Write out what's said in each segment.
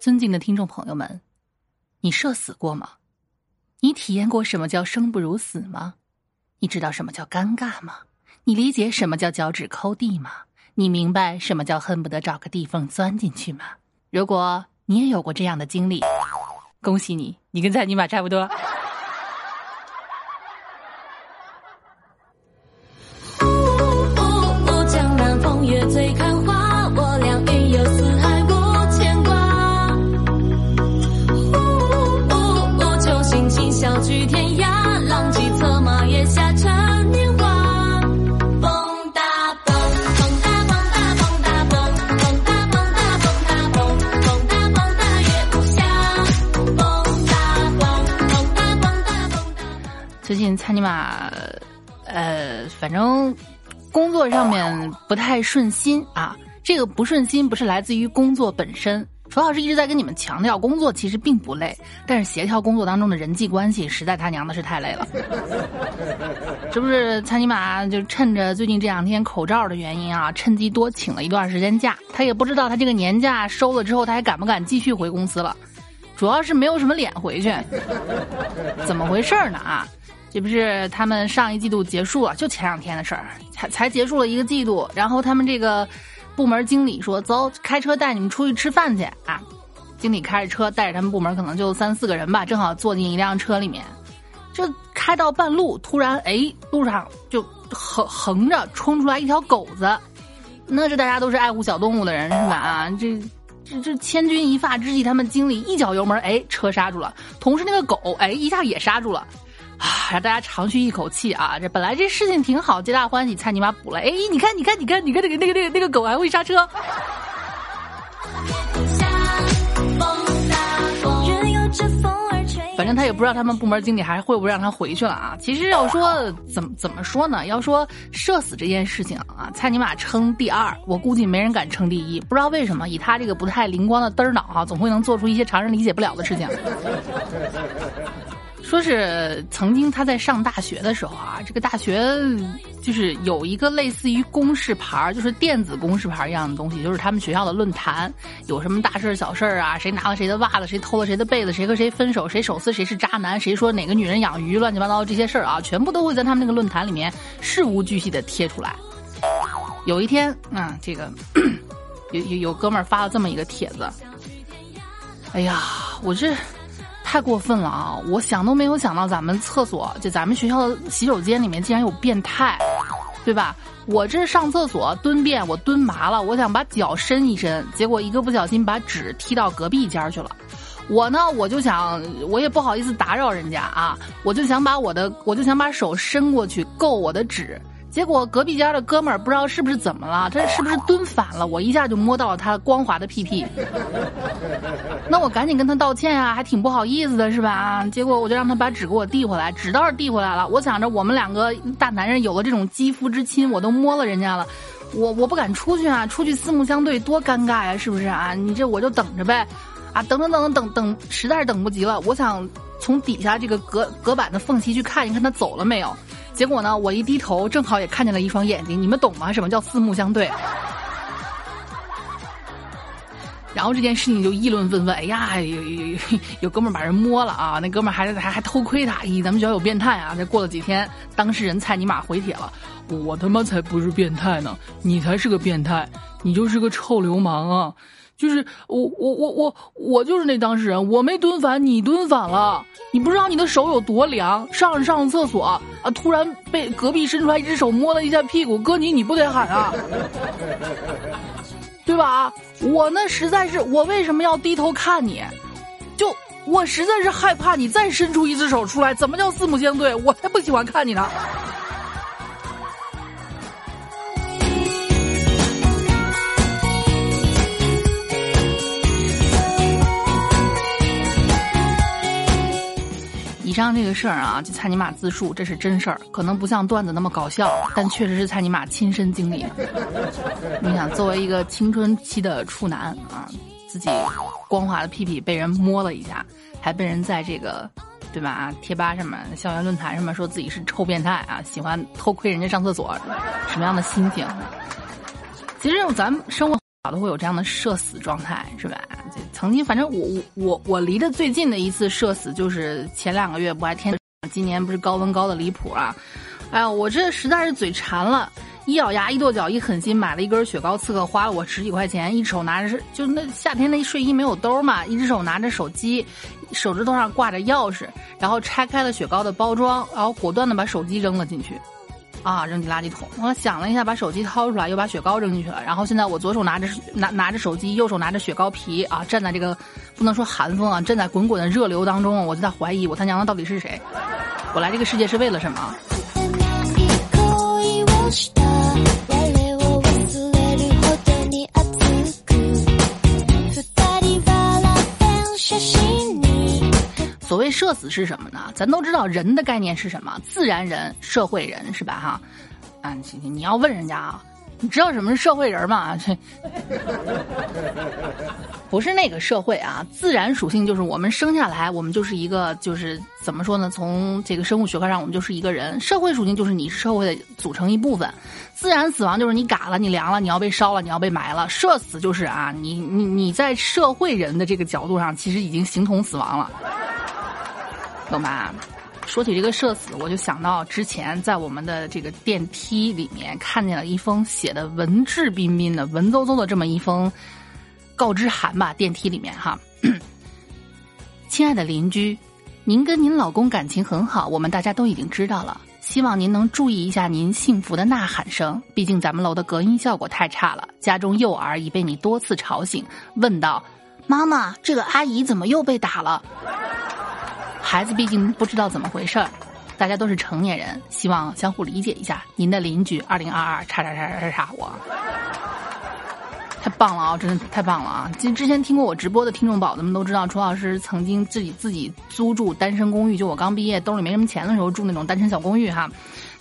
尊敬的听众朋友们，你社死过吗？你体验过什么叫生不如死吗？你知道什么叫尴尬吗？你理解什么叫脚趾抠地吗？你明白什么叫恨不得找个地缝钻进去吗？如果你也有过这样的经历，恭喜你，你跟蔡尼玛差不多。最近蔡尼玛，呃，反正工作上面不太顺心啊。这个不顺心不是来自于工作本身，楚老师一直在跟你们强调，工作其实并不累，但是协调工作当中的人际关系实在他娘的是太累了。这不是蔡尼玛就趁着最近这两天口罩的原因啊，趁机多请了一段时间假。他也不知道他这个年假收了之后，他还敢不敢继续回公司了。主要是没有什么脸回去，怎么回事呢啊？这不是他们上一季度结束了，就前两天的事儿，才才结束了一个季度。然后他们这个部门经理说：“走，开车带你们出去吃饭去啊！”经理开着车带着他们部门可能就三四个人吧，正好坐进一辆车里面。这开到半路，突然哎，路上就横横着冲出来一条狗子。那这大家都是爱护小动物的人是吧？啊，这这这千钧一发之际，他们经理一脚油门，哎，车刹住了。同时那个狗，哎，一下也刹住了。啊，让大家长吁一口气啊！这本来这事情挺好，皆大欢喜，蔡尼玛补了。哎，你看，你看，你看，你看那个那个那个那个狗还会刹车。反正他也不知道他们部门经理还会不会让他回去了啊。其实要说怎么怎么说呢？要说社死这件事情啊，蔡尼玛称第二，我估计没人敢称第一。不知道为什么，以他这个不太灵光的嘚儿脑哈、总会能做出一些常人理解不了的事情。说是曾经他在上大学的时候啊，这个大学就是有一个类似于公示牌儿，就是电子公示牌一样的东西，就是他们学校的论坛，有什么大事儿小事儿啊，谁拿了谁的袜子，谁偷了谁的被子，谁和谁分手，谁手撕谁是渣男，谁说哪个女人养鱼，乱七八糟这些事儿啊，全部都会在他们那个论坛里面事无巨细的贴出来。有一天，啊，这个 有有有哥们儿发了这么一个帖子，哎呀，我这。太过分了啊！我想都没有想到，咱们厕所就咱们学校的洗手间里面竟然有变态，对吧？我这上厕所蹲便，我蹲麻了，我想把脚伸一伸，结果一个不小心把纸踢到隔壁间去了。我呢，我就想，我也不好意思打扰人家啊，我就想把我的，我就想把手伸过去够我的纸。结果隔壁家的哥们儿不知道是不是怎么了，他是不是蹲反了？我一下就摸到了他光滑的屁屁。那我赶紧跟他道歉啊、还挺不好意思的，是吧？啊，结果我就让他把纸给我递回来，纸倒是递回来了。我想着我们两个大男人有了这种肌肤之亲，我都摸了人家了，我我不敢出去啊，出去四目相对多尴尬呀，是不是啊？你这我就等着呗，啊，等等等等等，实在是等不及了，我想从底下这个隔隔板的缝隙去看一看他走了没有。结果呢，我一低头，正好也看见了一双眼睛。你们懂吗？什么叫四目相对？然后这件事情就议论纷纷。哎呀，有有有 有哥们儿把人摸了啊！那哥们儿还还还偷窥他。咦，咱们学校有变态啊！这过了几天，当事人蔡尼玛回帖了：“我他妈才不是变态呢，你才是个变态，你就是个臭流氓啊！”就是我我我我我就是那当事人，我没蹲反，你蹲反了。你不知道你的手有多凉，上着上着厕所啊，突然被隔壁伸出来一只手摸了一下屁股，哥你你不得喊啊，对吧？我那实在是，我为什么要低头看你？就我实在是害怕你再伸出一只手出来，怎么叫四目相对？我才不喜欢看你呢。上这个事儿啊，就蔡尼玛自述，这是真事儿，可能不像段子那么搞笑，但确实是蔡尼玛亲身经历。你想，作为一个青春期的处男啊，自己光滑的屁屁被人摸了一下，还被人在这个对吧贴吧上面、校园论坛上面说自己是臭变态啊，喜欢偷窥人家上厕所，什么样的心情？其实咱们生活都会有这样的社死状态，是吧？曾经，反正我我我我离得最近的一次社死，就是前两个月不还天，今年不是高温高的离谱啊！哎呀，我这实在是嘴馋了，一咬牙一跺脚一狠心，买了一根雪糕刺客，花了我十几块钱，一手拿着就那夏天那睡衣没有兜嘛，一只手拿着手机，手指头上挂着钥匙，然后拆开了雪糕的包装，然后果断的把手机扔了进去。啊！扔进垃圾桶。我想了一下，把手机掏出来，又把雪糕扔进去了。然后现在我左手拿着拿拿着手机，右手拿着雪糕皮啊，站在这个不能说寒风啊，站在滚滚的热流当中，我就在怀疑我他娘的到底是谁？我来这个世界是为了什么？所谓社死是什么呢？咱都知道人的概念是什么？自然人、社会人是吧？哈，啊，行行，你要问人家啊，你知道什么是社会人吗？这 不是那个社会啊，自然属性就是我们生下来，我们就是一个，就是怎么说呢？从这个生物学科上，我们就是一个人。社会属性就是你是社会的组成一部分。自然死亡就是你嘎了，你凉了，你要被烧了，你要被埋了。社死就是啊，你你你在社会人的这个角度上，其实已经形同死亡了。懂吧？说起这个社死，我就想到之前在我们的这个电梯里面看见了一封写的文质彬彬的、文绉绉的这么一封告知函吧。电梯里面哈，亲爱的邻居，您跟您老公感情很好，我们大家都已经知道了。希望您能注意一下您幸福的呐喊声，毕竟咱们楼的隔音效果太差了。家中幼儿已被你多次吵醒，问道：“妈妈，这个阿姨怎么又被打了？”孩子毕竟不知道怎么回事儿，大家都是成年人，希望相互理解一下。您的邻居二零二二叉叉叉叉叉我，太棒了啊！真的太棒了啊！其实之前听过我直播的听众宝子们都知道，楚老师曾经自己自己租住单身公寓，就我刚毕业兜里没什么钱的时候住那种单身小公寓哈，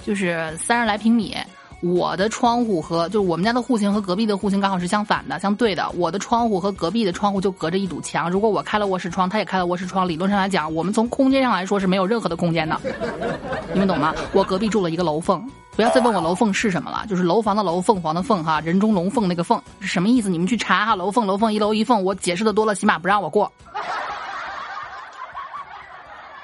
就是三十来平米。我的窗户和就是我们家的户型和隔壁的户型刚好是相反的，相对的。我的窗户和隔壁的窗户就隔着一堵墙。如果我开了卧室窗，他也开了卧室窗，理论上来讲，我们从空间上来说是没有任何的空间的。你们懂吗？我隔壁住了一个楼凤，不要再问我楼凤是什么了，就是楼房的楼，凤凰的凤哈，人中龙凤那个凤是什么意思？你们去查哈，楼凤楼凤一楼一凤，我解释的多了，起码不让我过。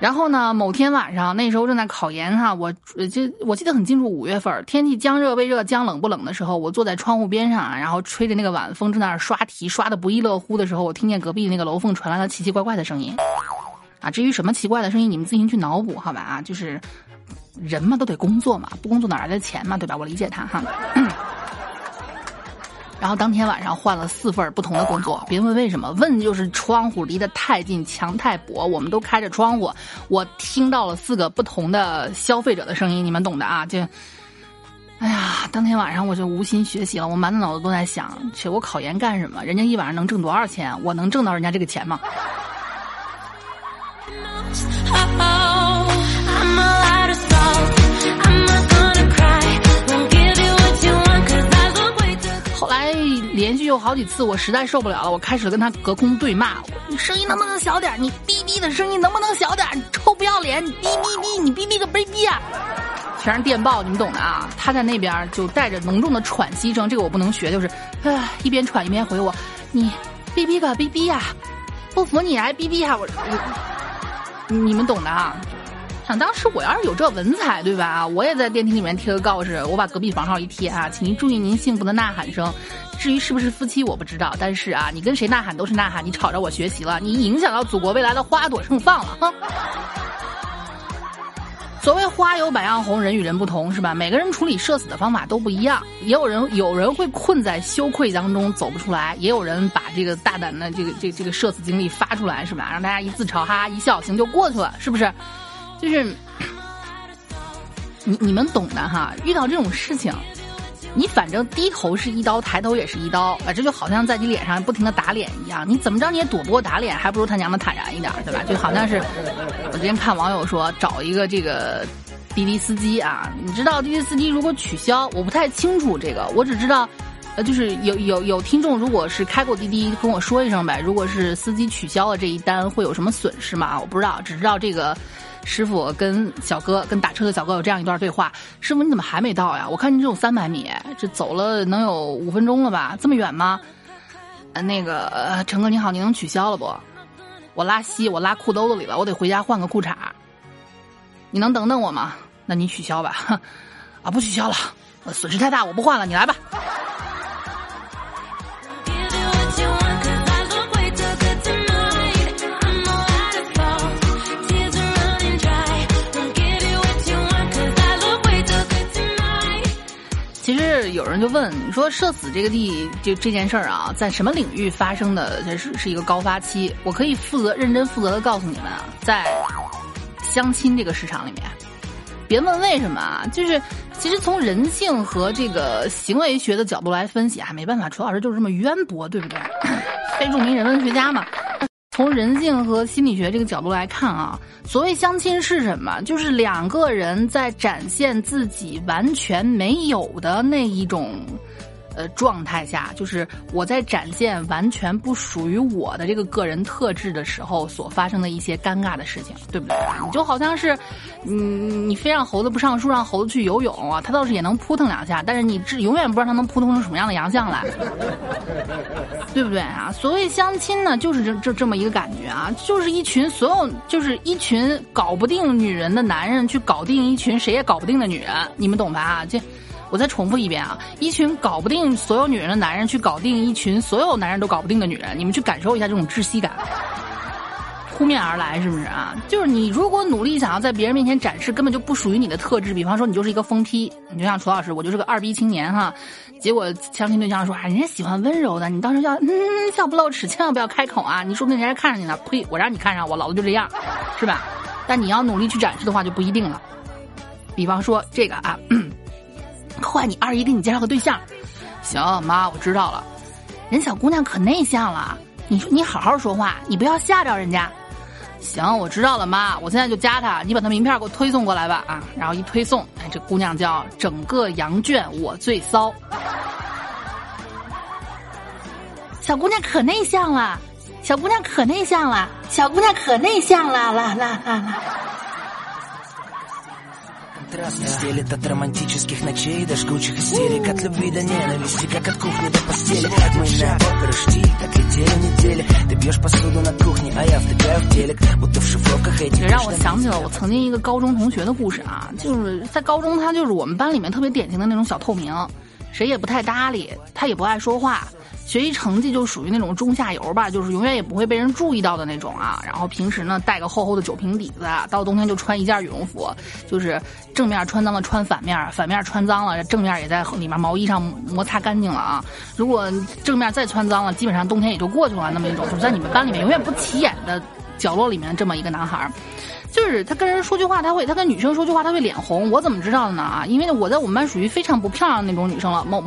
然后呢？某天晚上，那时候正在考研哈，我就我记得很清楚，五月份天气将热未热，将冷不冷的时候，我坐在窗户边上啊，然后吹着那个晚风，正在那刷题，刷的不亦乐乎的时候，我听见隔壁那个楼缝传来了奇奇怪怪的声音，啊，至于什么奇怪的声音，你们自行去脑补好吧啊，就是人嘛都得工作嘛，不工作哪来的钱嘛，对吧？我理解他哈。然后当天晚上换了四份不同的工作，别问为什么，问就是窗户离得太近，墙太薄，我们都开着窗户，我听到了四个不同的消费者的声音，你们懂的啊，就，哎呀，当天晚上我就无心学习了，我满脑子都在想，去我考研干什么？人家一晚上能挣多少钱？我能挣到人家这个钱吗？有好几次，我实在受不了了，我开始跟他隔空对骂：“你声音能不能小点？你哔哔的声音能不能小点？你臭不要脸！你哔哔哔，你哔哔个卑逼啊！”全是电报，你们懂的啊！他在那边就带着浓重的喘息声，这个我不能学，就是唉，一边喘一边回我：“你哔哔个哔哔呀，不服你还哔哔下我。”你们懂的啊！想当时我要是有这文采，对吧？我也在电梯里面贴个告示，我把隔壁房号一贴啊，请您注意您幸福的呐喊声。至于是不是夫妻，我不知道。但是啊，你跟谁呐喊都是呐喊，你吵着我学习了，你影响到祖国未来的花朵盛放了。哼！所谓花有百样红，人与人不同，是吧？每个人处理社死的方法都不一样。也有人有人会困在羞愧当中走不出来，也有人把这个大胆的这个这这个社死经历发出来，是吧？让大家一自嘲，哈哈一笑，行就过去了，是不是？就是你你们懂的哈，遇到这种事情，你反正低头是一刀，抬头也是一刀啊，这就好像在你脸上不停的打脸一样，你怎么着你也躲不过打脸，还不如他娘的坦然一点，对吧？就好像是我之前看网友说找一个这个滴滴司机啊，你知道滴滴司机如果取消，我不太清楚这个，我只知道呃，就是有有有听众如果是开过滴滴，跟我说一声呗，如果是司机取消了这一单，会有什么损失吗？我不知道，只知道这个。师傅跟小哥跟打车的小哥有这样一段对话：师傅，你怎么还没到呀？我看你只有三百米，这走了能有五分钟了吧？这么远吗？呃，那个呃陈哥你好，你能取消了不？我拉稀，我拉裤兜子里了，我得回家换个裤衩。你能等等我吗？那你取消吧。啊，不取消了，损失太大，我不换了，你来吧。有人就问你说社死这个地就这件事儿啊，在什么领域发生的？这是是一个高发期。我可以负责认真负责的告诉你们啊，在相亲这个市场里面，别问为什么啊，就是其实从人性和这个行为学的角度来分析啊，没办法，楚老师就是这么渊博，对不对？非著名人文学家嘛。从人性和心理学这个角度来看啊，所谓相亲是什么？就是两个人在展现自己完全没有的那一种。呃，状态下，就是我在展现完全不属于我的这个个人特质的时候，所发生的一些尴尬的事情，对不对？你就好像是，嗯，你非让猴子不上树，让猴子去游泳啊，它倒是也能扑腾两下，但是你这永远不知道它能扑腾出什么样的洋相来，对不对啊？所谓相亲呢，就是这这这么一个感觉啊，就是一群所有就是一群搞不定女人的男人去搞定一群谁也搞不定的女人，你们懂吧？啊，这。我再重复一遍啊！一群搞不定所有女人的男人去搞定一群所有男人都搞不定的女人，你们去感受一下这种窒息感，扑面而来是不是啊？就是你如果努力想要在别人面前展示根本就不属于你的特质，比方说你就是一个疯批，你就像楚老师，我就是个二逼青年哈。结果相亲对象说啊，人家喜欢温柔的，你到时要嗯笑不露齿，千万不要开口啊！你说不定人家看上你呢，呸！我让你看上我，老子就这样，是吧？但你要努力去展示的话就不一定了。比方说这个啊。快，你二姨给你介绍个对象。行，妈，我知道了。人小姑娘可内向了，你说你好好说话，你不要吓着人家。行，我知道了，妈，我现在就加她，你把她名片给我推送过来吧。啊，然后一推送，哎，这姑娘叫整个羊圈我最骚。小姑娘可内向了，小姑娘可内向了，小姑娘可内向了，啦啦啦啦。Контрастный стелет от романтических ночей до жгучих истерик От любви до ненависти, как от кухни до постели Мы на опера штиль, так летели недели Ты бьешь посуду на кухне, а я втыкаю в телек Будто в шифровках этих 这让我想起了我曾经一个高中同学的故事啊，就是在高中，他就是我们班里面特别典型的那种小透明， 谁也不太搭理，他也不爱说话，学习成绩就属于那种中下游吧，就是永远也不会被人注意到的那种啊。然后平时呢带个厚厚的酒瓶底子，到冬天就穿一件羽绒服，就是正面穿脏了穿反面，反面穿脏了正面也在里面毛衣上摩擦干净了啊。如果正面再穿脏了，基本上冬天也就过去了那么一种，就是在你们班里面永远不起眼的角落里面这么一个男孩儿。就是他跟人说句话，他会他跟女生说句话，他会脸红。我怎么知道的呢？啊，因为我在我们班属于非常不漂亮那种女生了。某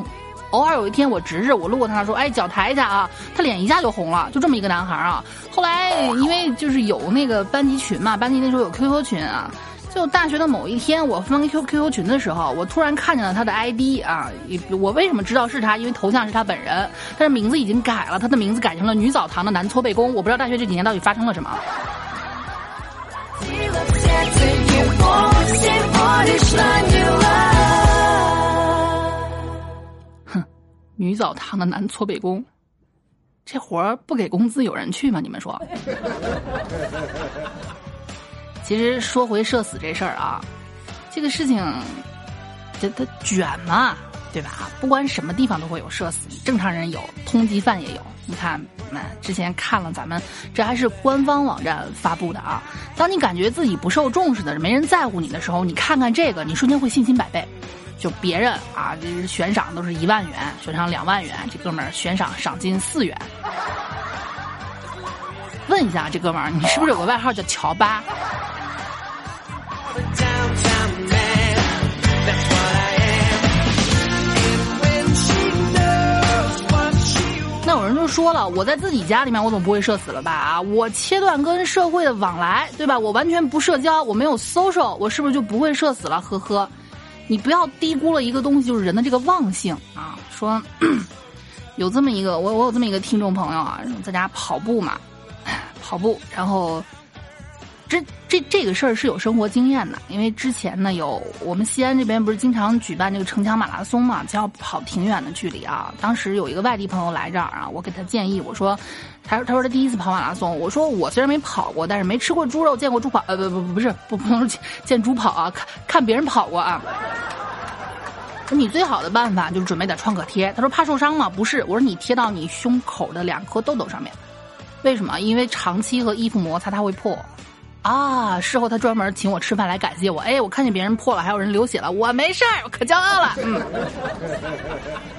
偶尔有一天我值日，我路过他说：“哎，脚抬一下啊！”他脸一下就红了，就这么一个男孩啊。后来因为就是有那个班级群嘛，班级那时候有 QQ 群啊。就大学的某一天，我翻 Q QQ 群的时候，我突然看见了他的 ID 啊！我为什么知道是他？因为头像是他本人，但是名字已经改了，他的名字改成了女澡堂的男搓背工。我不知道大学这几年到底发生了什么。女澡堂的男搓背工，这活儿不给工资有人去吗？你们说？其实说回社死这事儿啊，这个事情，这它卷嘛，对吧？不管什么地方都会有社死，正常人有，通缉犯也有。你看，那之前看了咱们，这还是官方网站发布的啊。当你感觉自己不受重视的，没人在乎你的时候，你看看这个，你瞬间会信心百倍。就别人啊，这悬赏都是一万元，悬赏两万元，这哥们儿悬赏赏金四元。问一下这哥们儿，你是不是有个外号叫乔巴？那有人就说了，我在自己家里面，我总不会社死了吧？啊，我切断跟社会的往来，对吧？我完全不社交，我没有 social，我是不是就不会社死了？呵呵，你不要低估了一个东西，就是人的这个忘性啊。说 有这么一个，我我有这么一个听众朋友啊，在家跑步嘛，跑步，然后这这这个事儿是有生活经验的，因为之前呢有我们西安这边不是经常举办这个城墙马拉松嘛，就要跑挺远的距离啊。当时有一个外地朋友来这儿啊，我给他建议，我说，他说他说他第一次跑马拉松，我说我虽然没跑过，但是没吃过猪肉，见过猪跑，呃不不不不是不不能见见猪跑啊，看看别人跑过啊。你最好的办法就是准备点创可贴。他说怕受伤吗？不是，我说你贴到你胸口的两颗痘痘上面。为什么？因为长期和衣服摩擦它会破。啊！事后他专门请我吃饭来感谢我。哎，我看见别人破了，还有人流血了，我没事儿，我可骄傲了。嗯，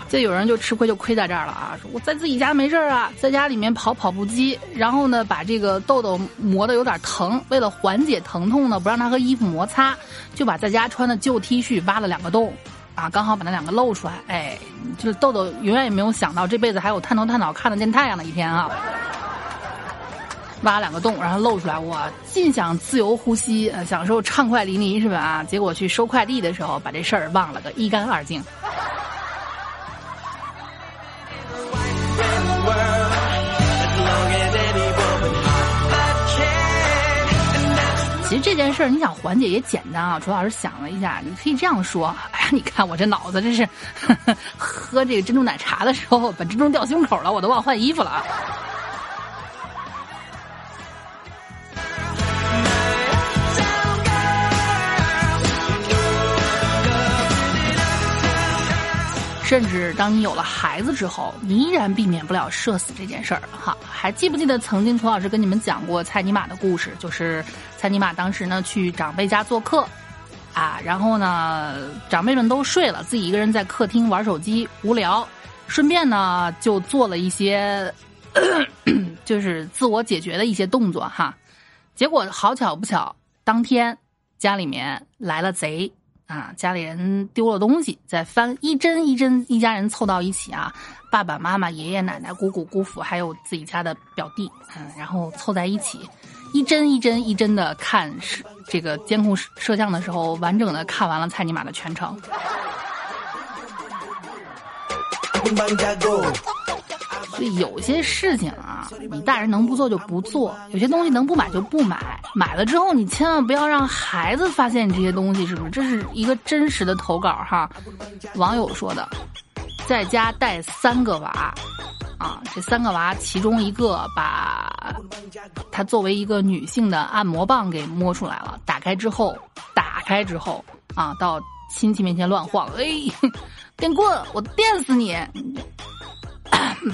这有人就吃亏就亏在这儿了啊！说我在自己家没事儿啊，在家里面跑跑步机，然后呢把这个痘痘磨得有点疼，为了缓解疼痛呢，不让它和衣服摩擦，就把在家穿的旧 T 恤挖了两个洞，啊，刚好把那两个露出来。哎，就是痘痘永远也没有想到这辈子还有探头探脑看得见太阳的一天啊！挖两个洞，然后露出来，我尽享自由呼吸，享受畅快淋漓，是吧？啊，结果去收快递的时候，把这事儿忘了个一干二净。其实这件事儿，你想缓解也简单啊。楚老师想了一下，你可以这样说：哎呀，你看我这脑子，这 是喝这个珍珠奶茶的时候，把珍珠掉胸口了，我都忘换衣服了啊。甚至当你有了孩子之后，你依然避免不了社死这件事儿哈。还记不记得曾经涂老师跟你们讲过蔡尼玛的故事？就是蔡尼玛当时呢去长辈家做客，啊，然后呢长辈们都睡了，自己一个人在客厅玩手机无聊，顺便呢就做了一些 就是自我解决的一些动作哈。结果好巧不巧，当天家里面来了贼。啊，家里人丢了东西，在翻一帧一帧，一家人凑到一起啊，爸爸妈妈、爷爷奶奶、姑姑姑父，还有自己家的表弟，嗯，然后凑在一起，一帧一帧一帧的看是这个监控摄像的时候，完整的看完了蔡尼玛的全程。所以有些事情啊，你大人能不做就不做；有些东西能不买就不买。买了之后，你千万不要让孩子发现你这些东西，是不是？这是一个真实的投稿哈。网友说的，在家带三个娃，啊，这三个娃其中一个把它作为一个女性的按摩棒给摸出来了，打开之后，打开之后啊，到亲戚面前乱晃，哎，电棍，我电死你！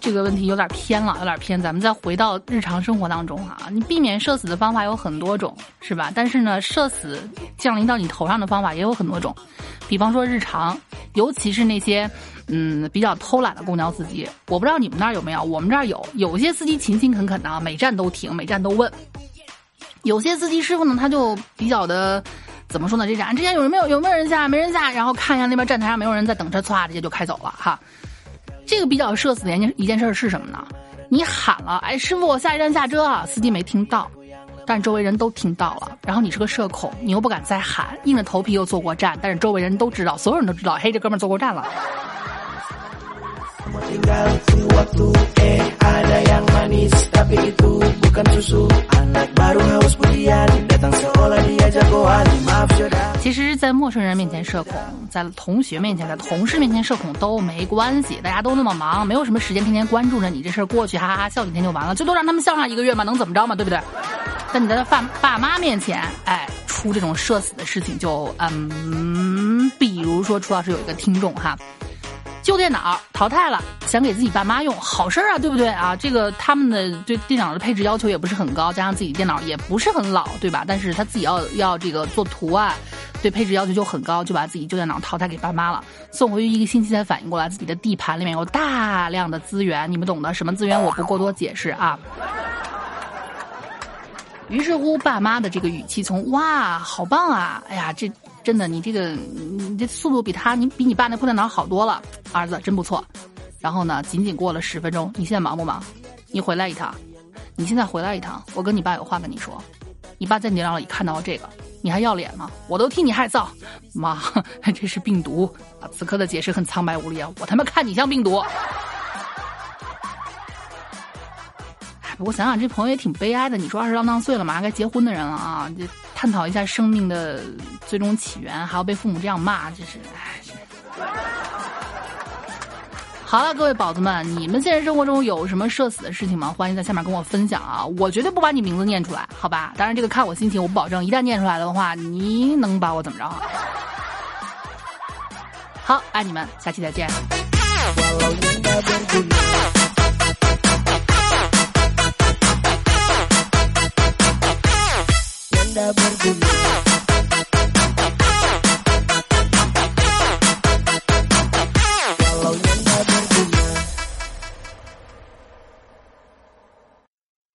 这个问题有点偏了，有点偏。咱们再回到日常生活当中啊，你避免社死的方法有很多种，是吧？但是呢，社死降临到你头上的方法也有很多种。比方说日常，尤其是那些嗯比较偷懒的公交司机，我不知道你们那儿有没有，我们这儿有。有些司机勤勤恳恳的，每站都停，每站都问。有些司机师傅呢，他就比较的，怎么说呢？这站之前有人没有有没有人下？没人下，然后看一下那边站台上没有人在等车，唰，直接就开走了哈。这个比较社死的一件一件事是什么呢？你喊了，哎，师傅，我下一站下车啊，司机没听到，但周围人都听到了。然后你是个社恐，你又不敢再喊，硬着头皮又坐过站，但是周围人都知道，所有人都知道，嘿，这哥们坐过站了。其实，在陌生人面前社恐，在同学面前、在同事面前社恐都没关系，大家都那么忙，没有什么时间天天关注着你这事儿过去，哈哈哈笑几天就完了，最多让他们笑上一个月嘛，能怎么着嘛，对不对？但你在他爸爸妈面前，哎，出这种社死的事情就嗯，比如说楚老师有一个听众哈。旧电脑淘汰了，想给自己爸妈用，好事儿啊，对不对啊？这个他们的对电脑的配置要求也不是很高，加上自己电脑也不是很老，对吧？但是他自己要要这个做图啊，对配置要求就很高，就把自己旧电脑淘汰给爸妈了。送回去一个星期才反应过来，自己的地盘里面有大量的资源，你们懂的，什么资源我不过多解释啊。于是乎，爸妈的这个语气从哇，好棒啊，哎呀，这。真的，你这个你这速度比他，你比你爸那破电脑好多了，儿子真不错。然后呢，仅仅过了十分钟，你现在忙不忙？你回来一趟，你现在回来一趟，我跟你爸有话跟你说。你爸在你电脑里看到了这个，你还要脸吗？我都替你害臊！妈，这是病毒啊！此刻的解释很苍白无力啊！我他妈看你像病毒。不过想想这朋友也挺悲哀的。你说二十郎当岁了，马上该结婚的人了啊，就探讨一下生命的最终起源，还要被父母这样骂，真是。好了，各位宝子们，你们现实生活中有什么社死的事情吗？欢迎在下面跟我分享啊！我绝对不把你名字念出来，好吧？当然这个看我心情，我不保证。一旦念出来的话，你能把我怎么着？好，爱你们，下期再见。perdido.